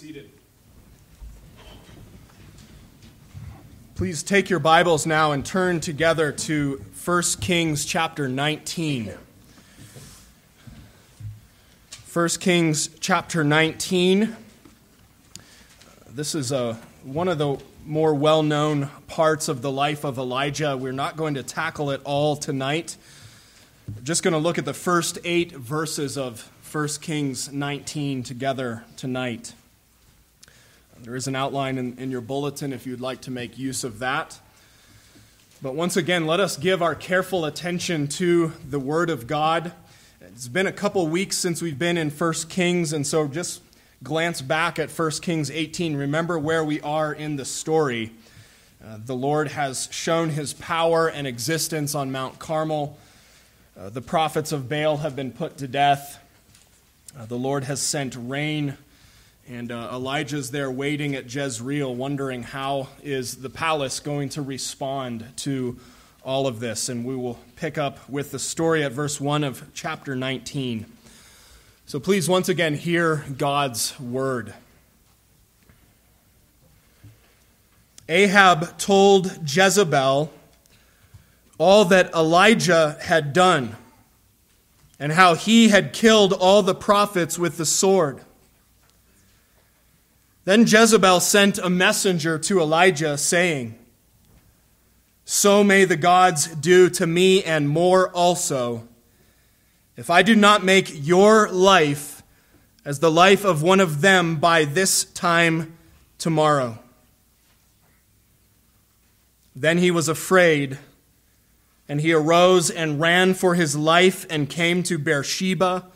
seated. Please take your Bibles now and turn together to 1 Kings chapter 19. 1 Kings chapter 19. This is a, one of the more well known parts of the life of Elijah. We're not going to tackle it all tonight. We're just going to look at the first eight verses of 1 Kings 19 together tonight. There is an outline in, in your bulletin if you'd like to make use of that. But once again, let us give our careful attention to the Word of God. It's been a couple weeks since we've been in 1 Kings, and so just glance back at 1 Kings 18. Remember where we are in the story. Uh, the Lord has shown his power and existence on Mount Carmel. Uh, the prophets of Baal have been put to death. Uh, the Lord has sent rain and uh, Elijah's there waiting at Jezreel, wondering how is the palace going to respond to all of this. And we will pick up with the story at verse 1 of chapter 19. So please, once again, hear God's word. Ahab told Jezebel all that Elijah had done and how he had killed all the prophets with the sword. Then Jezebel sent a messenger to Elijah, saying, So may the gods do to me and more also, if I do not make your life as the life of one of them by this time tomorrow. Then he was afraid, and he arose and ran for his life and came to Beersheba,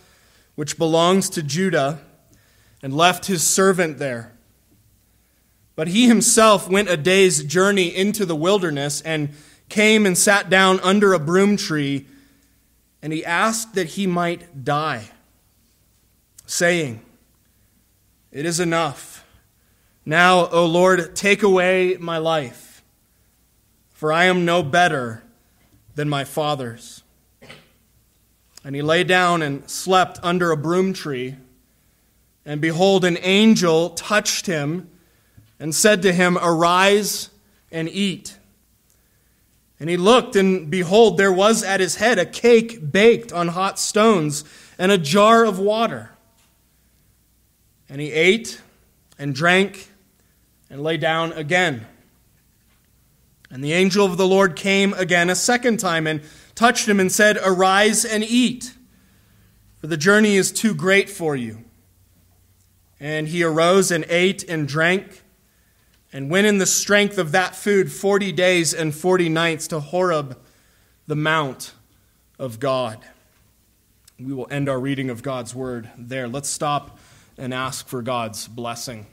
which belongs to Judah, and left his servant there. But he himself went a day's journey into the wilderness and came and sat down under a broom tree, and he asked that he might die, saying, It is enough. Now, O Lord, take away my life, for I am no better than my fathers. And he lay down and slept under a broom tree, and behold, an angel touched him and said to him, Arise and eat. And he looked, and behold, there was at his head a cake baked on hot stones and a jar of water. And he ate and drank and lay down again. And the angel of the Lord came again a second time and touched him and said, Arise and eat, for the journey is too great for you. And he arose and ate and drank and went in the strength of that food 40 days and 40 nights to Horeb, the mount of God. We will end our reading of God's word there. Let's stop and ask for God's blessing.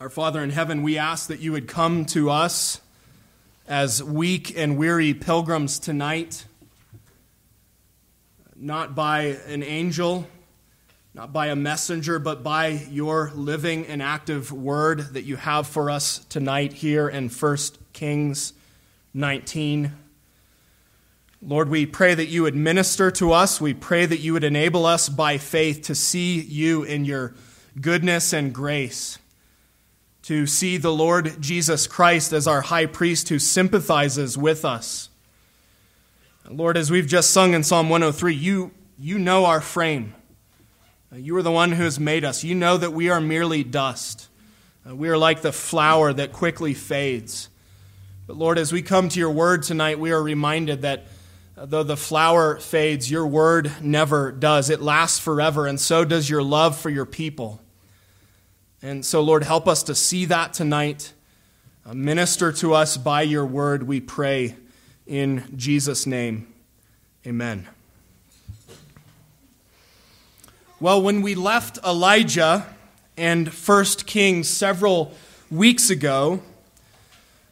Our Father in heaven, we ask that you would come to us as weak and weary pilgrims tonight, not by an angel not by a messenger, but by your living and active word that you have for us tonight here in 1 Kings 19. Lord, we pray that you would minister to us. We pray that you would enable us by faith to see you in your goodness and grace, to see the Lord Jesus Christ as our high priest who sympathizes with us. Lord, as we've just sung in Psalm 103, you, you know our frame. Uh, you are the one who has made us. You know that we are merely dust. Uh, we are like the flower that quickly fades. But Lord, as we come to your word tonight, we are reminded that uh, though the flower fades, your word never does. It lasts forever, and so does your love for your people. And so, Lord, help us to see that tonight. Minister to us by your word, we pray in Jesus' name. Amen. Well, when we left Elijah and 1 Kings several weeks ago,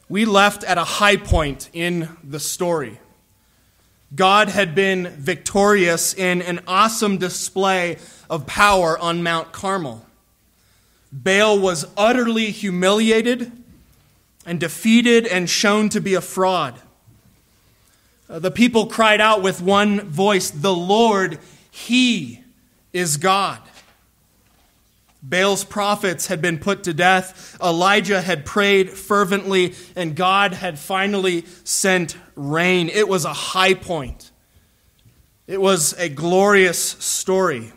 we left at a high point in the story. God had been victorious in an awesome display of power on Mount Carmel. Baal was utterly humiliated and defeated and shown to be a fraud. Uh, the people cried out with one voice, The Lord, He is God. Baal's prophets had been put to death. Elijah had prayed fervently, and God had finally sent rain. It was a high point. It was a glorious story.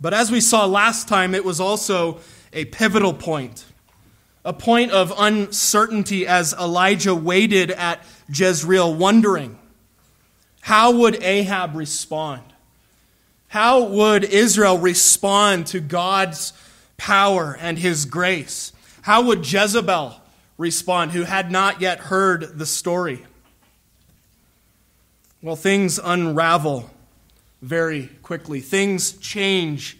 But as we saw last time, it was also a pivotal point, a point of uncertainty as Elijah waited at Jezreel, wondering how would Ahab respond? How would Israel respond to God's power and his grace? How would Jezebel respond, who had not yet heard the story? Well, things unravel very quickly, things change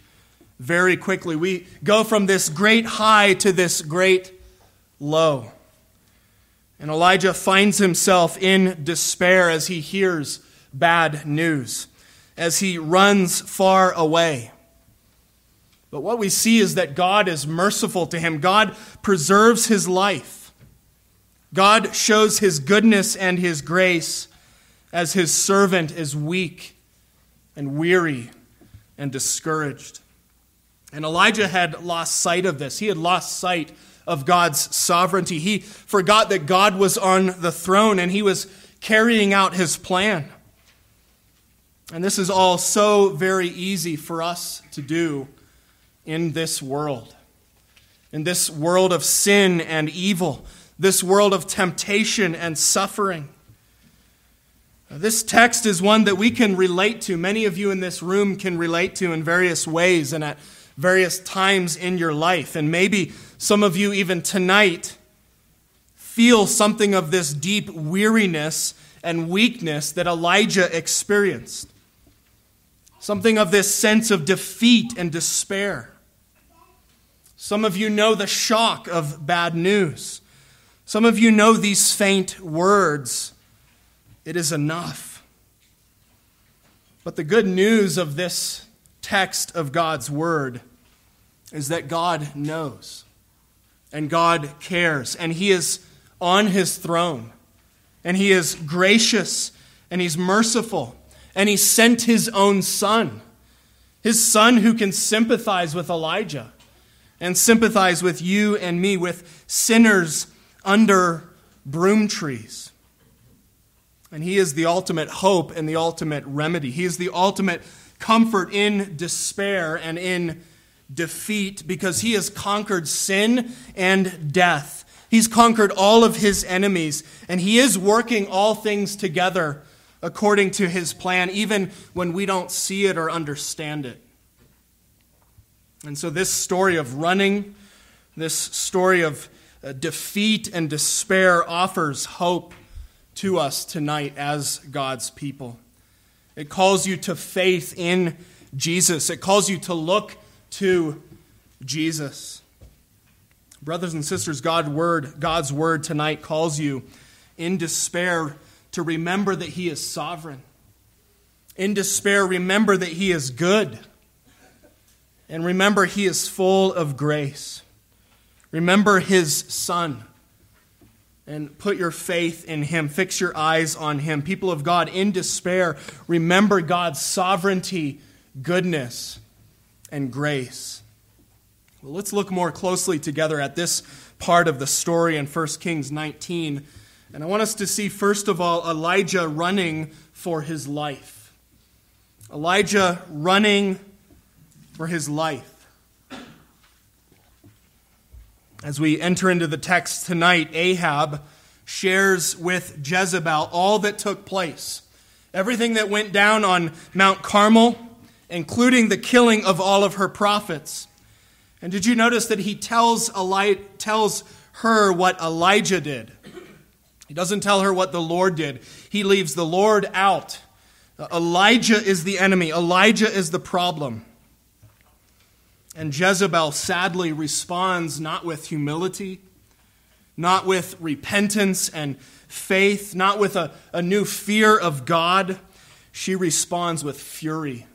very quickly. We go from this great high to this great low. And Elijah finds himself in despair as he hears bad news as he runs far away. But what we see is that God is merciful to him. God preserves his life. God shows his goodness and his grace as his servant is weak and weary and discouraged. And Elijah had lost sight of this. He had lost sight of God's sovereignty. He forgot that God was on the throne and he was carrying out his plan. And this is all so very easy for us to do in this world. In this world of sin and evil, this world of temptation and suffering. This text is one that we can relate to. Many of you in this room can relate to in various ways and at various times in your life. And maybe some of you, even tonight, feel something of this deep weariness and weakness that Elijah experienced something of this sense of defeat and despair. Some of you know the shock of bad news. Some of you know these faint words it is enough. But the good news of this text of God's word is that God knows and God cares and He is on His throne and He is gracious and He's merciful and he sent his own son, his son who can sympathize with Elijah and sympathize with you and me, with sinners under broom trees. And he is the ultimate hope and the ultimate remedy. He is the ultimate comfort in despair and in defeat because he has conquered sin and death. He's conquered all of his enemies, and he is working all things together according to his plan, even when we don't see it or understand it. And so, this story of running, this story of uh, defeat and despair offers hope to us tonight as God's people. It calls you to faith in Jesus, it calls you to look to Jesus. Brothers and sisters, God's word, God's word tonight calls you in despair to remember that He is sovereign. In despair, remember that He is good. And remember, He is full of grace. Remember His Son. And put your faith in Him. Fix your eyes on Him. People of God, in despair, remember God's sovereignty, goodness, and grace. Well, let's look more closely together at this part of the story in 1 Kings 19 and I want us to see, first of all, Elijah running for his life. Elijah running for his life. As we enter into the text tonight, Ahab shares with Jezebel all that took place. Everything that went down on Mount Carmel, including the killing of all of her prophets. And did you notice that he tells, Eli- tells her what Elijah did? He doesn't tell her what the Lord did, he leaves the Lord out. Elijah is the enemy, Elijah is the problem. And Jezebel sadly responds not with humility, not with repentance and faith, not with a, a new fear of God. She responds with fury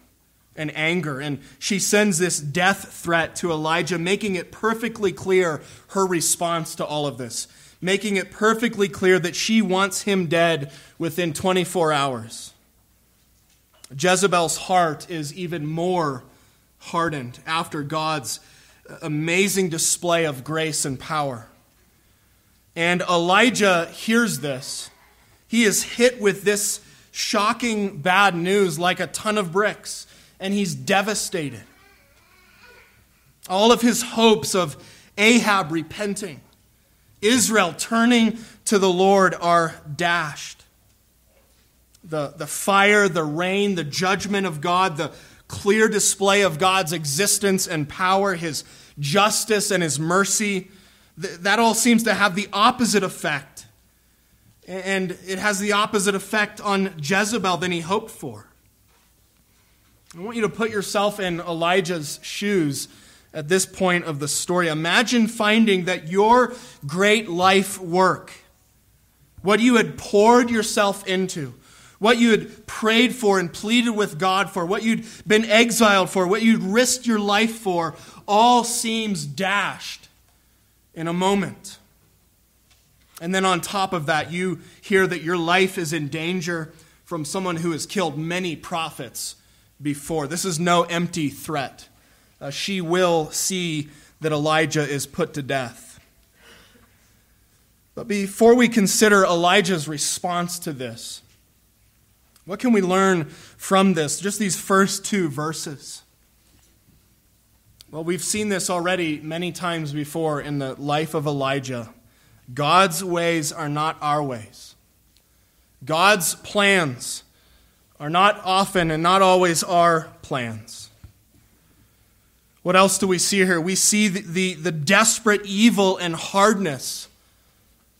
and anger. And she sends this death threat to Elijah, making it perfectly clear her response to all of this making it perfectly clear that she wants him dead within 24 hours. Jezebel's heart is even more hardened after God's amazing display of grace and power. And Elijah hears this. He is hit with this shocking bad news like a ton of bricks, and he's devastated. All of his hopes of Ahab repenting, Israel turning to the Lord are dashed. The, the fire, the rain, the judgment of God, the clear display of God's existence and power, his justice and his mercy, that all seems to have the opposite effect. And it has the opposite effect on Jezebel than he hoped for. I want you to put yourself in Elijah's shoes at this point of the story. Imagine finding that your great life work, what you had poured yourself into, what you had prayed for and pleaded with God for, what you'd been exiled for, what you'd risked your life for, all seems dashed in a moment. And then on top of that, you hear that your life is in danger from someone who has killed many prophets before. This is no empty threat. Uh, she will see that Elijah is put to death. But before we consider Elijah's response to this, what can we learn from this? Just these first two verses. Well, we've seen this already many times before in the life of Elijah. God's ways are not our ways. God's plans are not often and not always our plans. What else do we see here? We see the, the, the desperate evil and hardness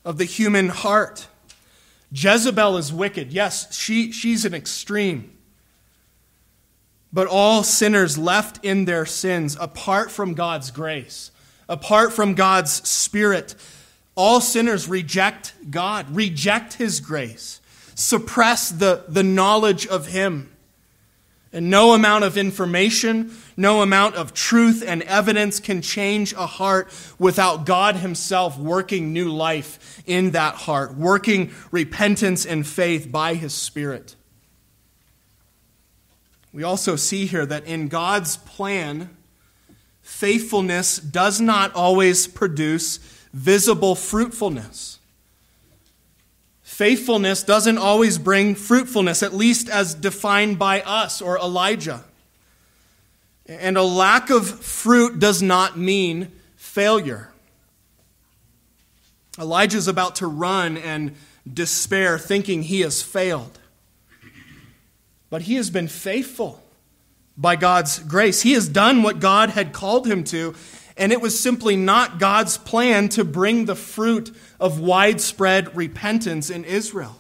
of the human heart. Jezebel is wicked. Yes, she, she's an extreme. But all sinners left in their sins, apart from God's grace, apart from God's Spirit, all sinners reject God, reject His grace, suppress the, the knowledge of Him. And no amount of information, no amount of truth and evidence can change a heart without God Himself working new life in that heart, working repentance and faith by His Spirit. We also see here that in God's plan, faithfulness does not always produce visible fruitfulness. Faithfulness doesn't always bring fruitfulness, at least as defined by us or Elijah. And a lack of fruit does not mean failure. Elijah is about to run and despair, thinking he has failed. But he has been faithful by God's grace. He has done what God had called him to, and it was simply not God's plan to bring the fruit of widespread repentance in Israel.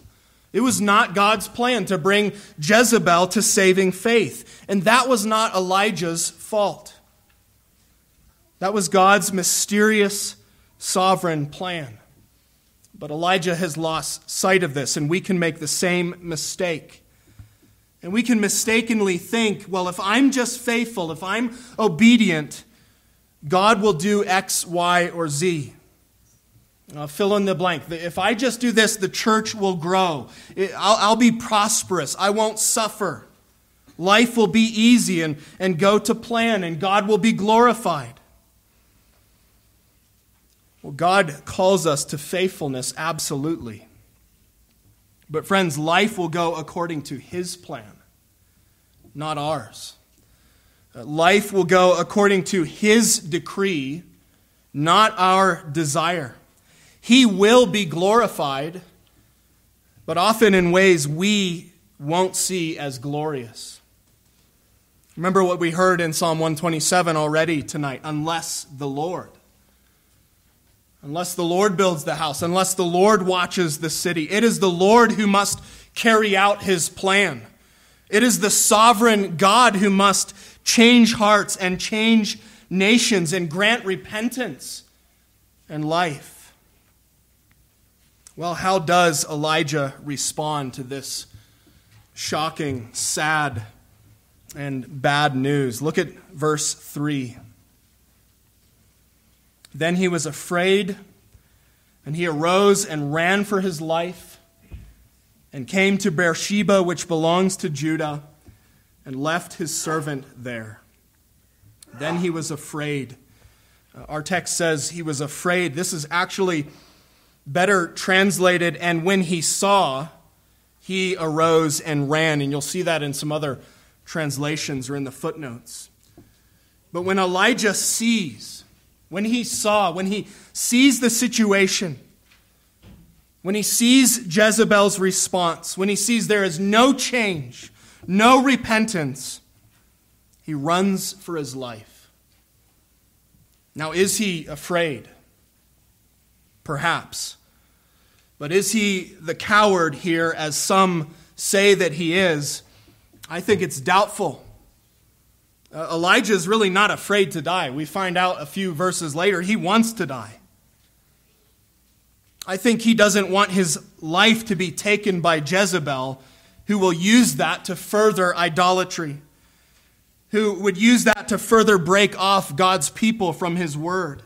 It was not God's plan to bring Jezebel to saving faith. And that was not Elijah's fault. That was God's mysterious, sovereign plan. But Elijah has lost sight of this, and we can make the same mistake. And we can mistakenly think, well, if I'm just faithful, if I'm obedient, God will do X, Y, or Z. Fill in the blank. If I just do this, the church will grow. I'll, I'll be prosperous. I won't suffer. Life will be easy and, and go to plan, and God will be glorified. Well, God calls us to faithfulness, absolutely. But, friends, life will go according to His plan, not ours. Life will go according to His decree, not our desire. He will be glorified, but often in ways we won't see as glorious. Remember what we heard in Psalm 127 already tonight unless the Lord. Unless the Lord builds the house, unless the Lord watches the city, it is the Lord who must carry out his plan. It is the sovereign God who must change hearts and change nations and grant repentance and life. Well, how does Elijah respond to this shocking, sad, and bad news? Look at verse 3. Then he was afraid, and he arose and ran for his life, and came to Beersheba, which belongs to Judah, and left his servant there. Then he was afraid. Uh, our text says he was afraid. This is actually better translated, and when he saw, he arose and ran. And you'll see that in some other translations or in the footnotes. But when Elijah sees, when he saw, when he sees the situation, when he sees Jezebel's response, when he sees there is no change, no repentance, he runs for his life. Now, is he afraid? Perhaps. But is he the coward here, as some say that he is? I think it's doubtful. Uh, Elijah is really not afraid to die. We find out a few verses later he wants to die. I think he doesn't want his life to be taken by Jezebel, who will use that to further idolatry, who would use that to further break off God's people from his word.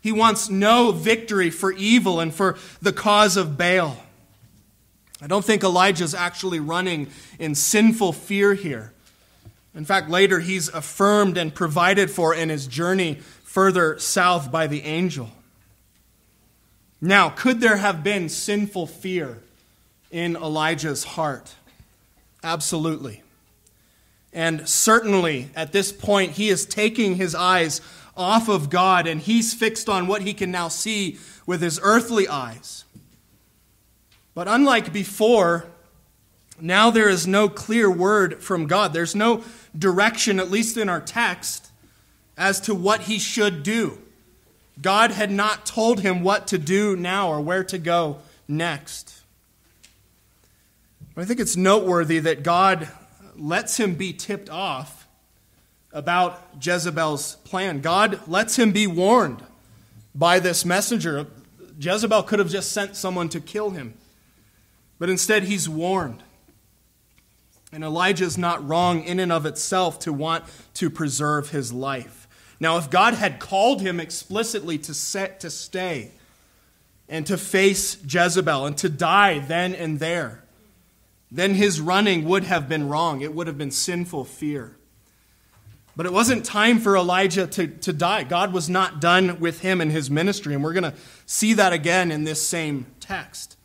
He wants no victory for evil and for the cause of Baal. I don't think Elijah's actually running in sinful fear here. In fact, later he's affirmed and provided for in his journey further south by the angel. Now, could there have been sinful fear in Elijah's heart? Absolutely. And certainly at this point, he is taking his eyes off of God and he's fixed on what he can now see with his earthly eyes. But unlike before, now there is no clear word from God. There's no direction, at least in our text, as to what he should do. God had not told him what to do now or where to go next. I think it's noteworthy that God lets him be tipped off about Jezebel's plan. God lets him be warned by this messenger. Jezebel could have just sent someone to kill him, but instead he's warned. And Elijah is not wrong in and of itself to want to preserve his life. Now, if God had called him explicitly to set to stay and to face Jezebel and to die then and there, then his running would have been wrong. It would have been sinful fear. But it wasn't time for Elijah to, to die. God was not done with him and his ministry. And we're going to see that again in this same text.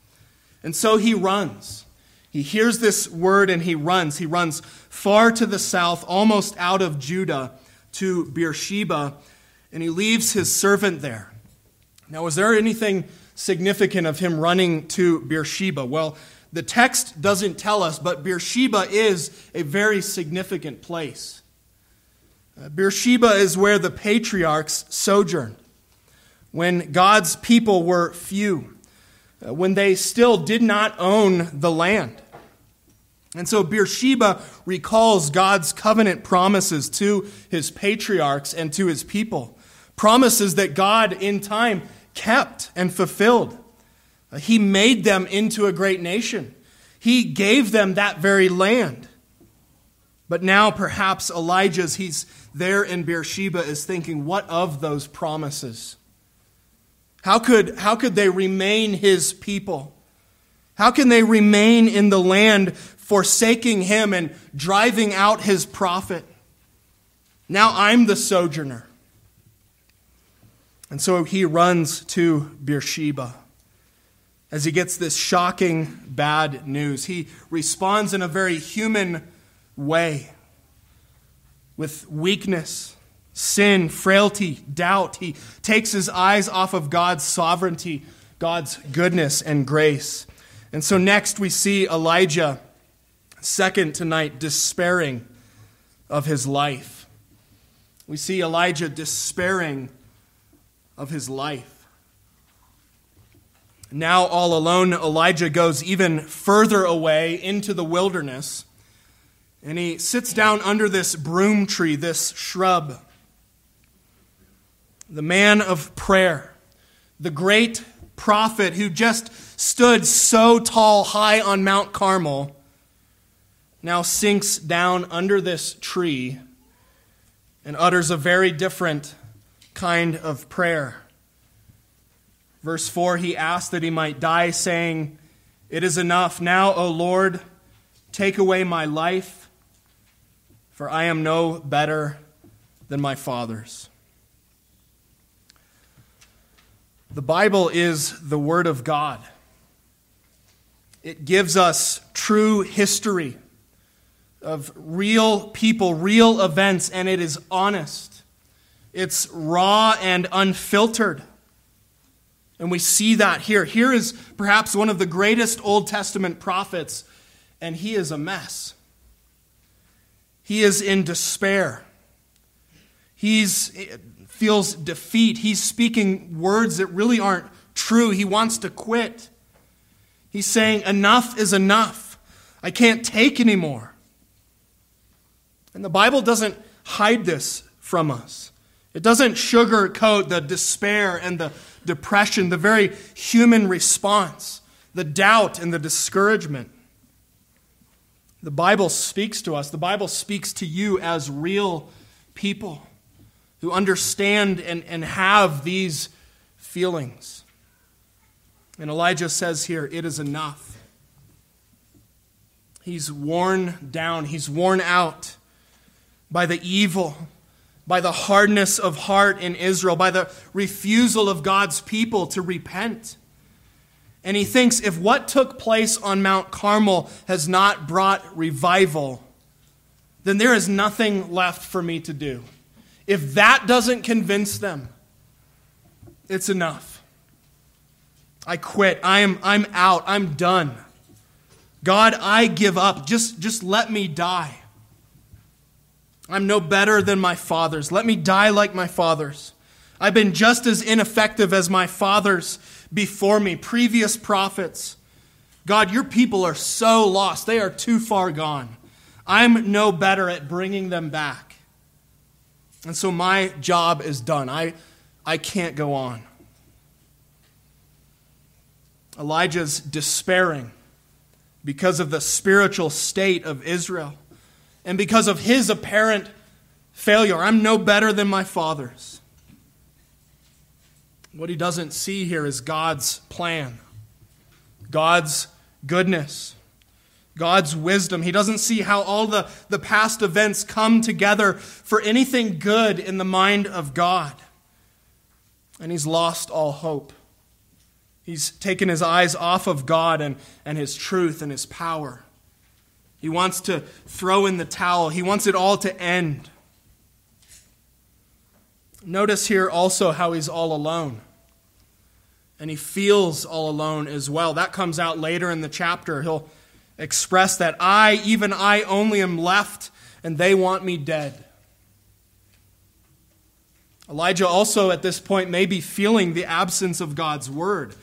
And so he runs. He hears this word and he runs. He runs far to the south, almost out of Judah to Beersheba, and he leaves his servant there. Now, was there anything significant of him running to Beersheba? Well, the text doesn't tell us, but Beersheba is a very significant place. Uh, Beersheba is where the patriarchs sojourned when God's people were few, uh, when they still did not own the land. And so Beersheba recalls God's covenant promises to his patriarchs and to his people. Promises that God in time kept and fulfilled. Uh, he made them into a great nation. He gave them that very land. But now perhaps Elijah's, he's there in Beersheba, is thinking, what of those promises? How could, how could they remain his people? How can they remain in the land forsaking him and driving out his prophet. Now I'm the sojourner. And so he runs to Beersheba as he gets this shocking bad news. He responds in a very human way with weakness, sin, frailty, doubt. He takes his eyes off of God's sovereignty, God's goodness and grace. And so next we see Elijah Second, tonight, despairing of his life. We see Elijah despairing of his life. Now, all alone, Elijah goes even further away into the wilderness and he sits down under this broom tree, this shrub. The man of prayer, the great prophet who just stood so tall high on Mount Carmel now sinks down under this tree and utters a very different kind of prayer. Verse 4 He asked that he might die, saying, It is enough. Now, O Lord, take away my life, for I am no better than my fathers. The Bible is the Word of God. It gives us true history of real people, real events, and it is honest. It's raw and unfiltered. And we see that here. Here is perhaps one of the greatest Old Testament prophets, and he is a mess. He is in despair. He feels defeat. He's speaking words that really aren't true. He wants to quit. He's saying, Enough is enough. I can't take anymore. And the Bible doesn't hide this from us. It doesn't sugarcoat the despair and the depression, the very human response, the doubt and the discouragement. The Bible speaks to us. The Bible speaks to you as real people who understand and, and have these feelings. And Elijah says here, it is enough. He's worn down, he's worn out by the evil, by the hardness of heart in Israel, by the refusal of God's people to repent. And he thinks if what took place on Mount Carmel has not brought revival, then there is nothing left for me to do. If that doesn't convince them, it's enough. I quit. I am, I'm out. I'm done. God, I give up. Just, just let me die. I'm no better than my fathers. Let me die like my fathers. I've been just as ineffective as my fathers before me, previous prophets. God, your people are so lost. They are too far gone. I'm no better at bringing them back. And so my job is done. I, I can't go on. Elijah's despairing because of the spiritual state of Israel and because of his apparent failure. I'm no better than my fathers. What he doesn't see here is God's plan, God's goodness, God's wisdom. He doesn't see how all the, the past events come together for anything good in the mind of God. And he's lost all hope. He's taken his eyes off of God and, and his truth and his power. He wants to throw in the towel, he wants it all to end. Notice here also how he's all alone and he feels all alone as well. That comes out later in the chapter. He'll express that I, even I only, am left, and they want me dead. Elijah also at this point may be feeling the absence of God's word.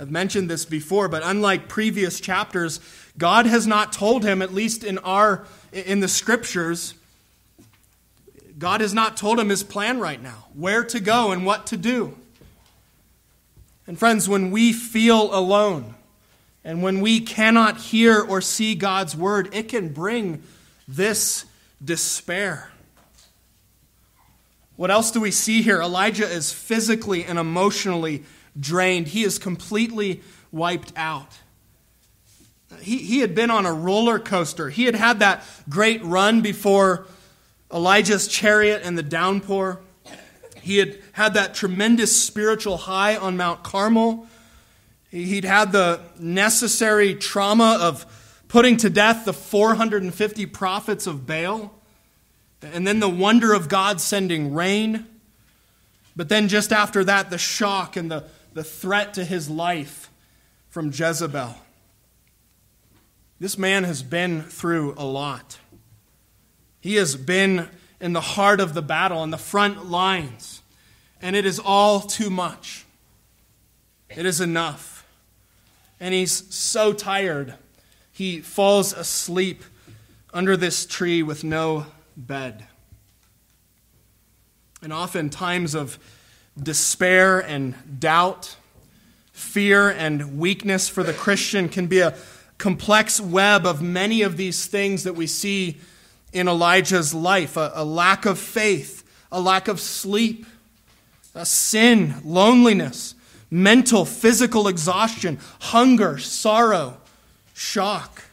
I've mentioned this before, but unlike previous chapters, God has not told him, at least in our in the scriptures, God has not told him his plan right now, where to go and what to do. And friends, when we feel alone and when we cannot hear or see God's word, it can bring this despair. What else do we see here? Elijah is physically and emotionally drained. He is completely wiped out. He, he had been on a roller coaster. He had had that great run before Elijah's chariot and the downpour. He had had that tremendous spiritual high on Mount Carmel. He'd had the necessary trauma of putting to death the 450 prophets of Baal, and then the wonder of God sending rain. But then, just after that, the shock and the, the threat to his life from Jezebel. This man has been through a lot. He has been in the heart of the battle, in the front lines. And it is all too much. It is enough. And he's so tired, he falls asleep under this tree with no bed. And often, times of despair and doubt, fear and weakness for the Christian can be a complex web of many of these things that we see in Elijah's life a, a lack of faith, a lack of sleep, a sin, loneliness, mental, physical exhaustion, hunger, sorrow, shock.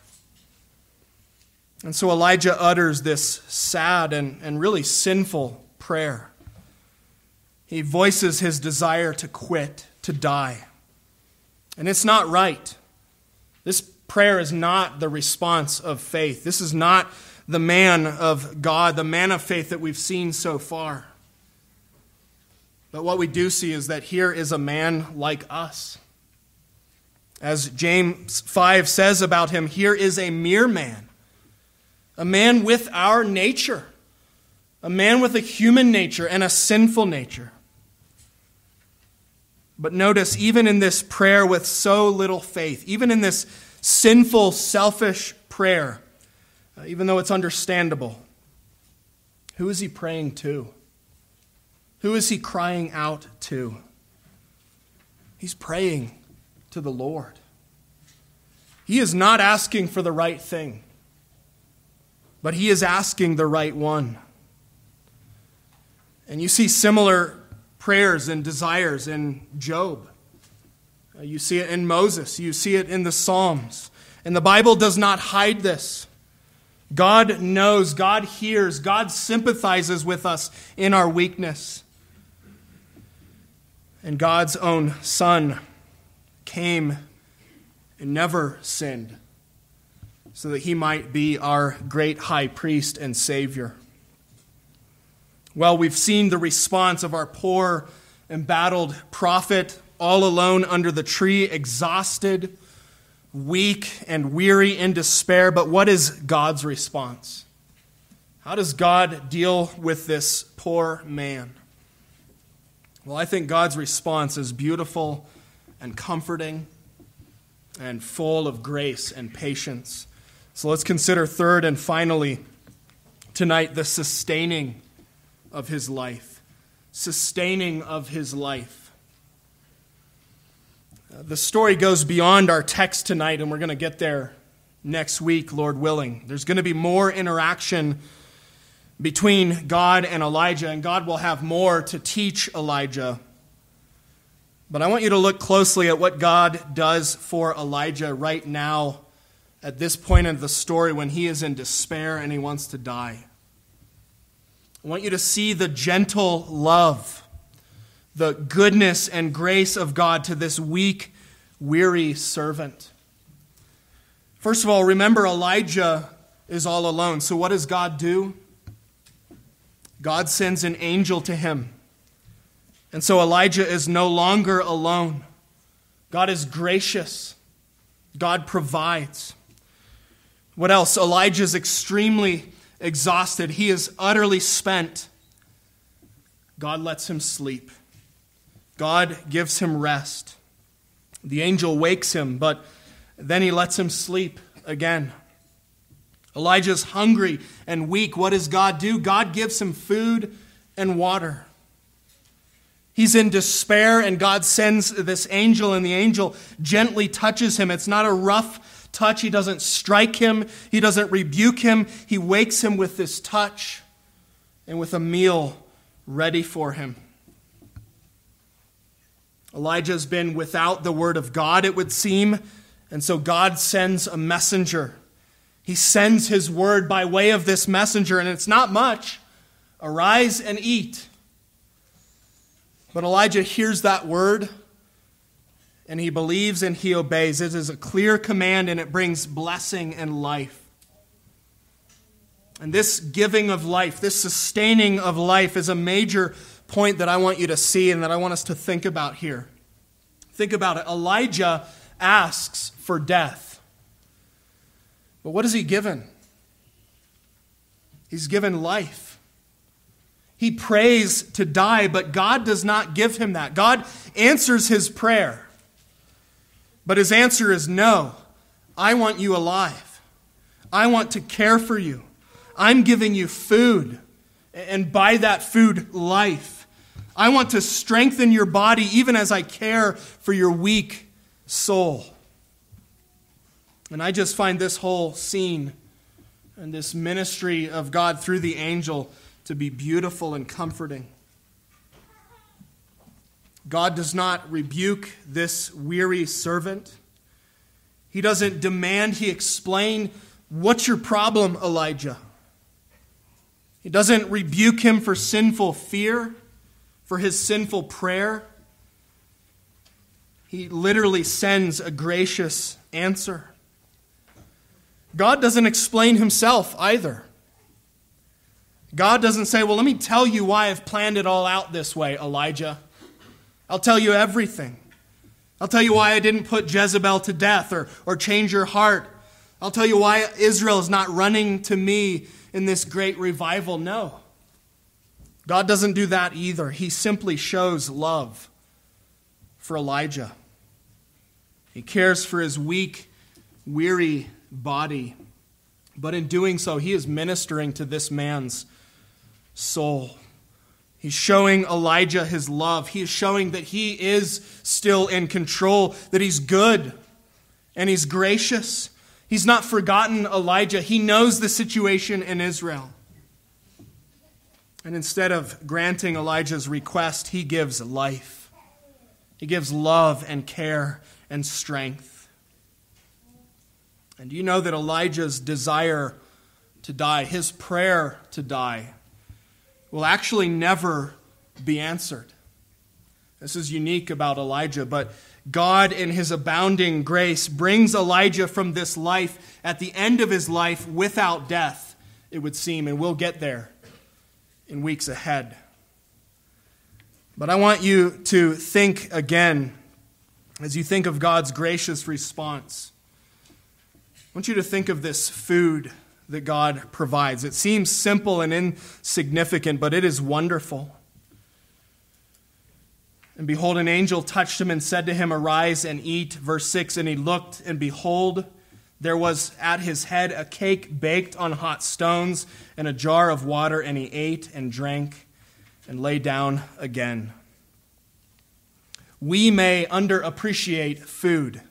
And so Elijah utters this sad and, and really sinful prayer. He voices his desire to quit, to die. And it's not right. Prayer is not the response of faith. This is not the man of God, the man of faith that we've seen so far. But what we do see is that here is a man like us. As James 5 says about him, here is a mere man, a man with our nature, a man with a human nature and a sinful nature. But notice, even in this prayer with so little faith, even in this sinful, selfish prayer, uh, even though it's understandable, who is he praying to? Who is he crying out to? He's praying to the Lord. He is not asking for the right thing, but he is asking the right one. And you see similar prayers and desires in Job. Uh, you see it in Moses. You see it in the Psalms. And the Bible does not hide this. God knows, God hears, God sympathizes with us in our weakness. And God's own Son came and never sinned so that he might be our great high priest and Savior. Well, we've seen the response of our poor, embattled prophet, all alone under the tree, exhausted, weak, and weary in despair. But what is God's response? How does God deal with this poor man? Well, I think God's response is beautiful and comforting and full of grace and patience. So let's consider, third and finally, tonight, the sustaining of his life. Sustaining of his life. The story goes beyond our text tonight, and we're going to get there next week, Lord willing. There's going to be more interaction between God and Elijah, and God will have more to teach Elijah. But I want you to look closely at what God does for Elijah right now at this point in the story when he is in despair and he wants to die. I want you to see the gentle love, the goodness and grace of God to this weak, weary servant. First of all, remember Elijah is all alone. So, what does God do? God sends an angel to him. And so Elijah is no longer alone. God is gracious. God provides. What else? Elijah is extremely exhausted. He is utterly spent. God lets him sleep. God gives him rest. The angel wakes him, but then he lets him sleep again. Elijah's hungry and weak. What does God do? God gives him food and water. He's in despair, and God sends this angel, and the angel gently touches him. It's not a rough touch. He doesn't strike him, he doesn't rebuke him. He wakes him with this touch and with a meal ready for him. Elijah's been without the word of God, it would seem, and so God sends a messenger he sends his word by way of this messenger, and it's not much. Arise and eat. But Elijah hears that word and he believes and he obeys. It is a clear command and it brings blessing and life. And this giving of life, this sustaining of life, is a major point that I want you to see and that I want us to think about here. Think about it. Elijah asks for death. But what is he given? He's given life. He prays to die, but God does not give him that. God answers his prayer. But his answer is no. I want you alive. I want to care for you. I'm giving you food, and by that food, life. I want to strengthen your body even as I care for your weak soul. And I just find this whole scene and this ministry of God through the angel to be beautiful and comforting. God does not rebuke this weary servant. He doesn't demand he explain What's your problem, Elijah? He doesn't rebuke him for sinful fear, for his sinful prayer. He literally sends a gracious answer. God doesn't explain himself either. God doesn't say, Well, let me tell you why I've planned it all out this way, Elijah. I'll tell you everything. I'll tell you why I didn't put Jezebel to death or, or change your heart. I'll tell you why Israel is not running to me in this great revival. No. God doesn't do that either. He simply shows love for Elijah. He cares for his weak, weary body. But in doing so, he is ministering to this man's soul. He's showing Elijah his love. He is showing that he is still in control, that he's good and he's gracious. He's not forgotten Elijah. He knows the situation in Israel. And instead of granting Elijah's request, he gives life. He gives love and care and strength. And you know that Elijah's desire to die, his prayer to die, will actually never be answered. This is unique about Elijah, but God, in his abounding grace, brings Elijah from this life at the end of his life without death, it would seem, and we'll get there in weeks ahead. But I want you to think again as you think of God's gracious response. I want you to think of this food that God provides. It seems simple and insignificant, but it is wonderful. And behold, an angel touched him and said to him, Arise and eat. Verse 6 And he looked, and behold, there was at his head a cake baked on hot stones and a jar of water, and he ate and drank and lay down again. We may underappreciate food.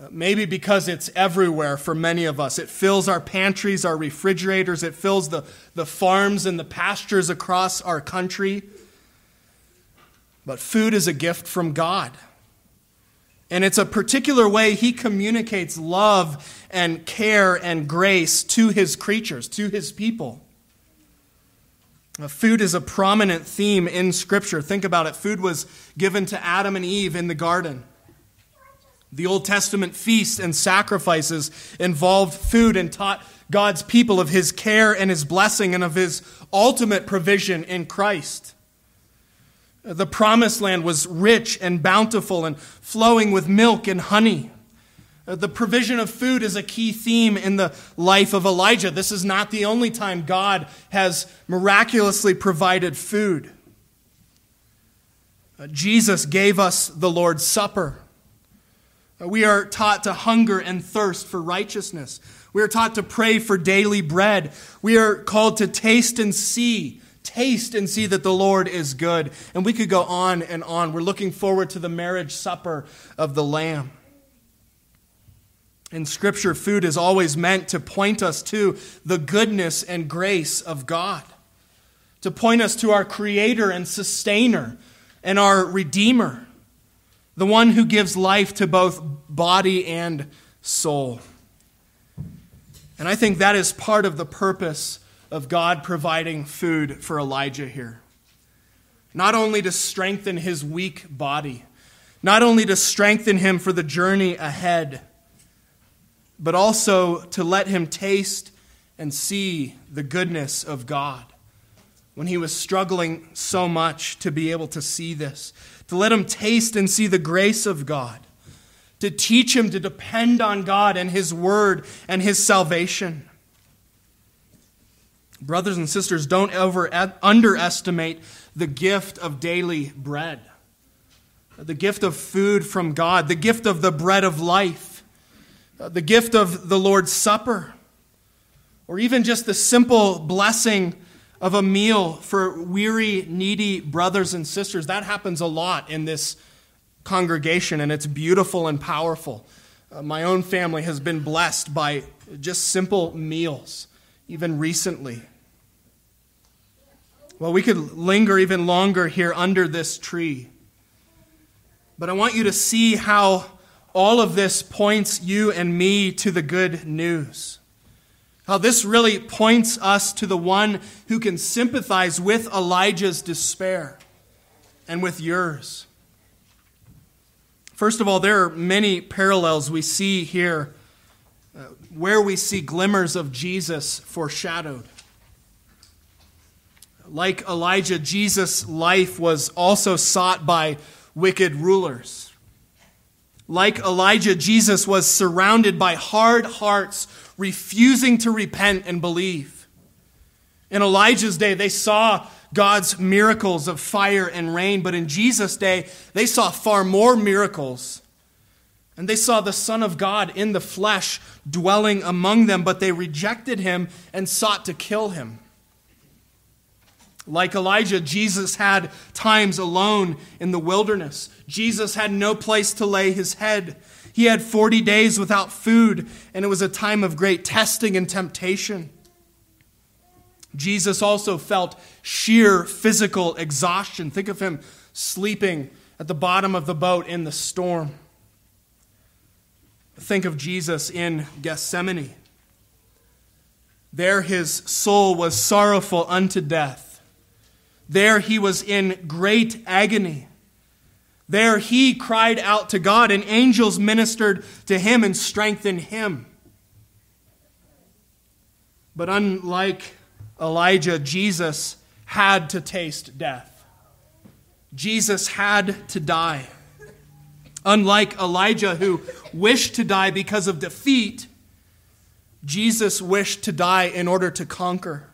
Uh, maybe because it's everywhere for many of us. It fills our pantries, our refrigerators, it fills the, the farms and the pastures across our country. But food is a gift from God. And it's a particular way he communicates love and care and grace to his creatures, to his people. Food is a prominent theme in Scripture. Think about it. Food was given to Adam and Eve in the garden. The Old Testament feasts and sacrifices involved food and taught God's people of his care and his blessing and of his ultimate provision in Christ. The promised land was rich and bountiful and flowing with milk and honey. Uh, the provision of food is a key theme in the life of Elijah. This is not the only time God has miraculously provided food. Uh, Jesus gave us the Lord's Supper. Uh, we are taught to hunger and thirst for righteousness. We are taught to pray for daily bread. We are called to taste and see Taste and see that the Lord is good. And we could go on and on. We're looking forward to the marriage supper of the Lamb. In Scripture, food is always meant to point us to the goodness and grace of God, to point us to our Creator and Sustainer and our Redeemer, the one who gives life to both body and soul. And I think that is part of the purpose of God providing food for Elijah here. Not only to strengthen his weak body, not only to strengthen him for the journey ahead, but also to let him taste and see the goodness of God when he was struggling so much to be able to see this, to let him taste and see the grace of God, to teach him to depend on God and his word and his salvation. Brothers and sisters, don't ever underestimate the gift of daily bread, the gift of food from God, the gift of the bread of life, the gift of the Lord's Supper, or even just the simple blessing of a meal for weary, needy brothers and sisters. That happens a lot in this congregation, and it's beautiful and powerful. Uh, my own family has been blessed by just simple meals, even recently. Well, we could linger even longer here under this tree. But I want you to see how all of this points you and me to the good news. How this really points us to the one who can sympathize with Elijah's despair and with yours. First of all, there are many parallels we see here uh, where we see glimmers of Jesus foreshadowed. Like Elijah, Jesus' life was also sought by wicked rulers. Like Elijah, Jesus was surrounded by hard hearts refusing to repent and believe. In Elijah's day, they saw God's miracles of fire and rain, but in Jesus' day, they saw far more miracles. And they saw the Son of God in the flesh dwelling among them, but they rejected him and sought to kill him. Like Elijah, Jesus had times alone in the wilderness. Jesus had no place to lay his head. He had 40 days without food, and it was a time of great testing and temptation. Jesus also felt sheer physical exhaustion. Think of him sleeping at the bottom of the boat in the storm. Think of Jesus in Gethsemane. There his soul was sorrowful unto death. There he was in great agony. There he cried out to God, and angels ministered to him and strengthened him. But unlike Elijah, Jesus had to taste death. Jesus had to die. Unlike Elijah, who wished to die because of defeat, Jesus wished to die in order to conquer.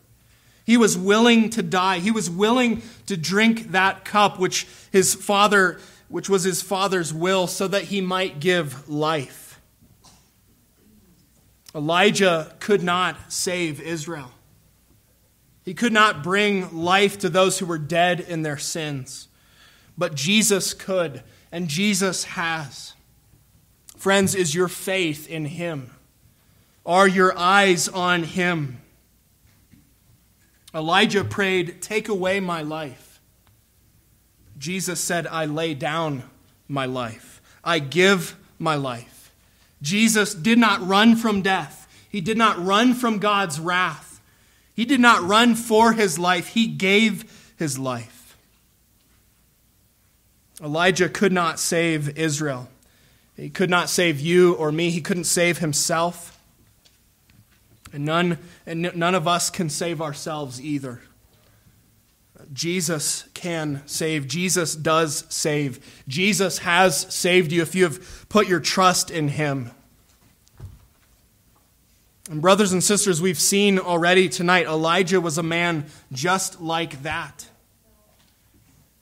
He was willing to die. He was willing to drink that cup which his father which was his father's will so that he might give life. Elijah could not save Israel. He could not bring life to those who were dead in their sins. But Jesus could, and Jesus has. Friends, is your faith in Him? Are your eyes on Him? Elijah prayed, Take away my life. Jesus said, I lay down my life. I give my life. Jesus did not run from death. He did not run from God's wrath. He did not run for his life, he gave his life. Elijah could not save Israel. He could not save you or me. He couldn't save himself. And none, and none of us can save ourselves either. Jesus can save. Jesus does save. Jesus has saved you if you have put your trust in him. And, brothers and sisters, we've seen already tonight Elijah was a man just like that.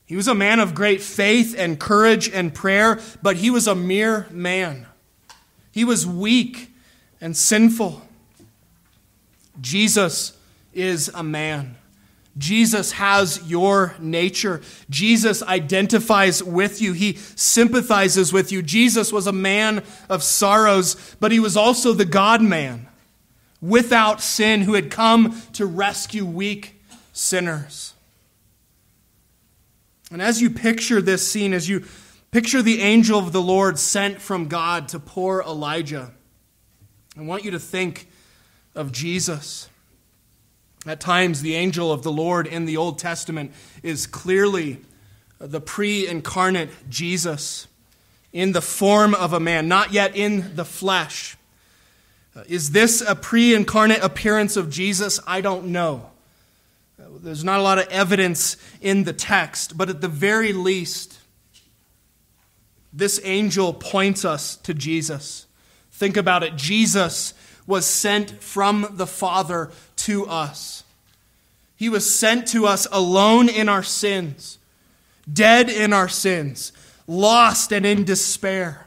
He was a man of great faith and courage and prayer, but he was a mere man. He was weak and sinful. Jesus is a man. Jesus has your nature. Jesus identifies with you. He sympathizes with you. Jesus was a man of sorrows, but he was also the God man without sin who had come to rescue weak sinners. And as you picture this scene, as you picture the angel of the Lord sent from God to poor Elijah, I want you to think of Jesus. At times, the angel of the Lord in the Old Testament is clearly the pre incarnate Jesus in the form of a man, not yet in the flesh. Uh, is this a pre incarnate appearance of Jesus? I don't know. There's not a lot of evidence in the text, but at the very least, this angel points us to Jesus. Think about it. Jesus was sent from the Father to us. He was sent to us alone in our sins, dead in our sins, lost and in despair.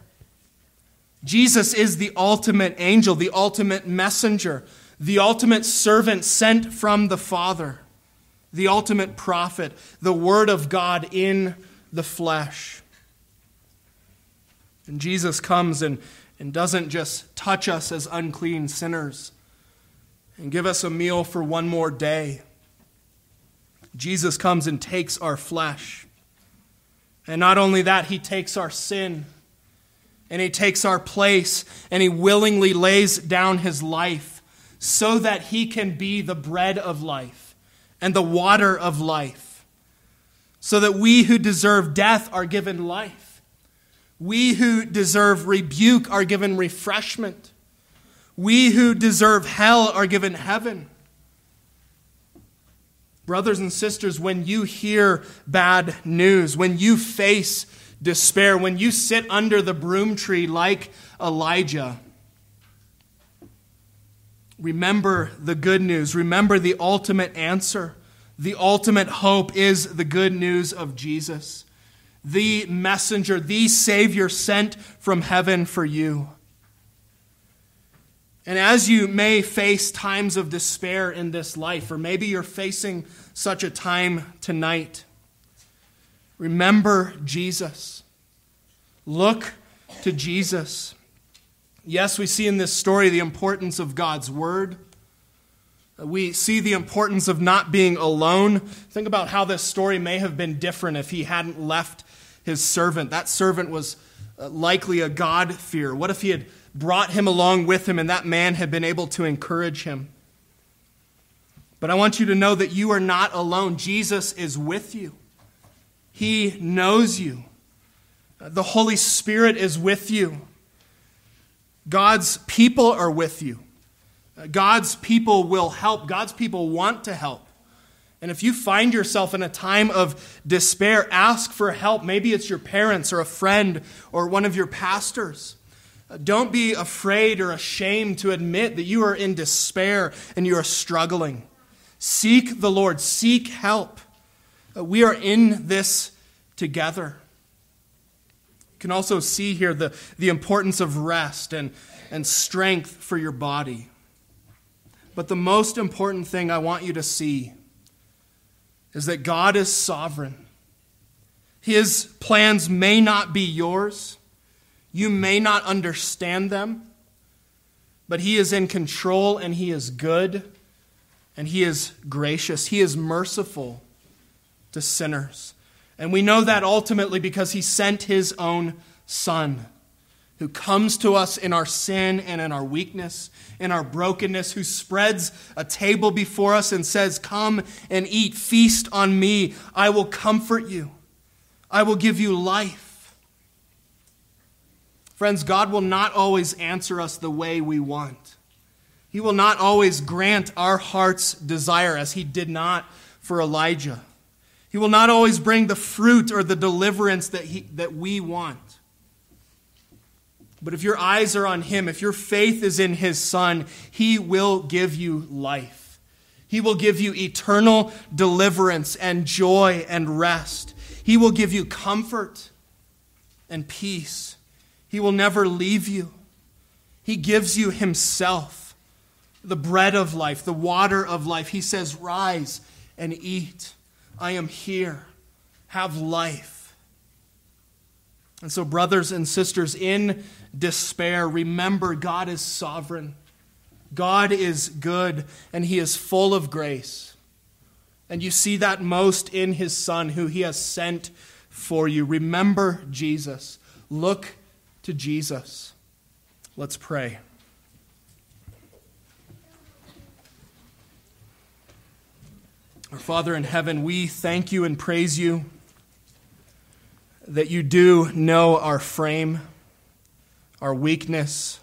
Jesus is the ultimate angel, the ultimate messenger, the ultimate servant sent from the Father, the ultimate prophet, the Word of God in the flesh. And Jesus comes and, and doesn't just touch us as unclean sinners and give us a meal for one more day. Jesus comes and takes our flesh. And not only that, he takes our sin and he takes our place and he willingly lays down his life so that he can be the bread of life and the water of life. So that we who deserve death are given life. We who deserve rebuke are given refreshment. We who deserve hell are given heaven. Brothers and sisters, when you hear bad news, when you face despair, when you sit under the broom tree like Elijah, remember the good news. Remember the ultimate answer. The ultimate hope is the good news of Jesus, the messenger, the Savior sent from heaven for you. And as you may face times of despair in this life, or maybe you're facing such a time tonight, remember Jesus. Look to Jesus. Yes, we see in this story the importance of God's Word. We see the importance of not being alone. Think about how this story may have been different if he hadn't left his servant. That servant was uh, likely a God-fearer. What if he had brought him along with him, and that man had been able to encourage him. But I want you to know that you are not alone. Jesus is with you, He knows you. The Holy Spirit is with you. God's people are with you. God's people will help. God's people want to help. And if you find yourself in a time of despair, ask for help. Maybe it's your parents or a friend or one of your pastors. Don't be afraid or ashamed to admit that you are in despair and you are struggling. Seek the Lord, seek help. Uh, we are in this together. You can also see here the, the importance of rest and, and strength for your body. But the most important thing I want you to see is that God is sovereign. His plans may not be yours, you may not understand them, but He is in control and He is good and He is gracious. He is merciful to sinners. And we know that ultimately because He sent His own Son who comes to us in our sin and in our weakness, in our brokenness, who spreads a table before us and says, Come and eat, feast on me. I will comfort you, I will give you life. Friends, God will not always answer us the way we want. He will not always grant our heart's desire, as he did not for Elijah. He will not always bring the fruit or the deliverance that, he, that we want. But if your eyes are on him, if your faith is in his son, he will give you life. He will give you eternal deliverance and joy and rest. He will give you comfort and peace. He will never leave you. He gives you Himself, the bread of life, the water of life. He says, Rise and eat. I am here. Have life. And so, brothers and sisters, in despair, remember God is sovereign. God is good, and He is full of grace. And you see that most in His Son, who He has sent for you. Remember Jesus. Look to Jesus. Let's pray. Our Father in heaven, we thank you and praise you that you do know our frame, our weakness,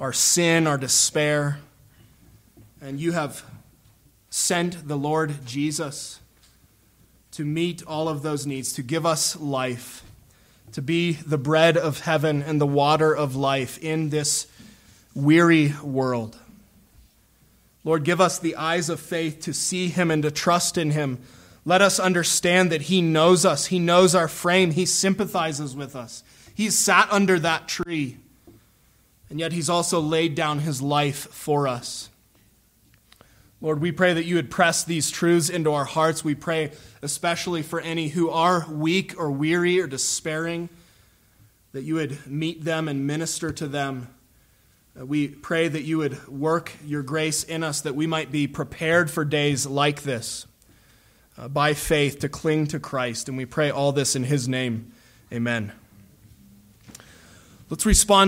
our sin, our despair, and you have sent the Lord Jesus to meet all of those needs, to give us life to be the bread of heaven and the water of life in this weary world. Lord, give us the eyes of faith to see him and to trust in him. Let us understand that he knows us, he knows our frame, he sympathizes with us. He's sat under that tree, and yet he's also laid down his life for us. Lord, we pray that you would press these truths into our hearts. We pray especially for any who are weak or weary or despairing, that you would meet them and minister to them. Uh, we pray that you would work your grace in us that we might be prepared for days like this uh, by faith to cling to Christ. And we pray all this in his name. Amen. Let's respond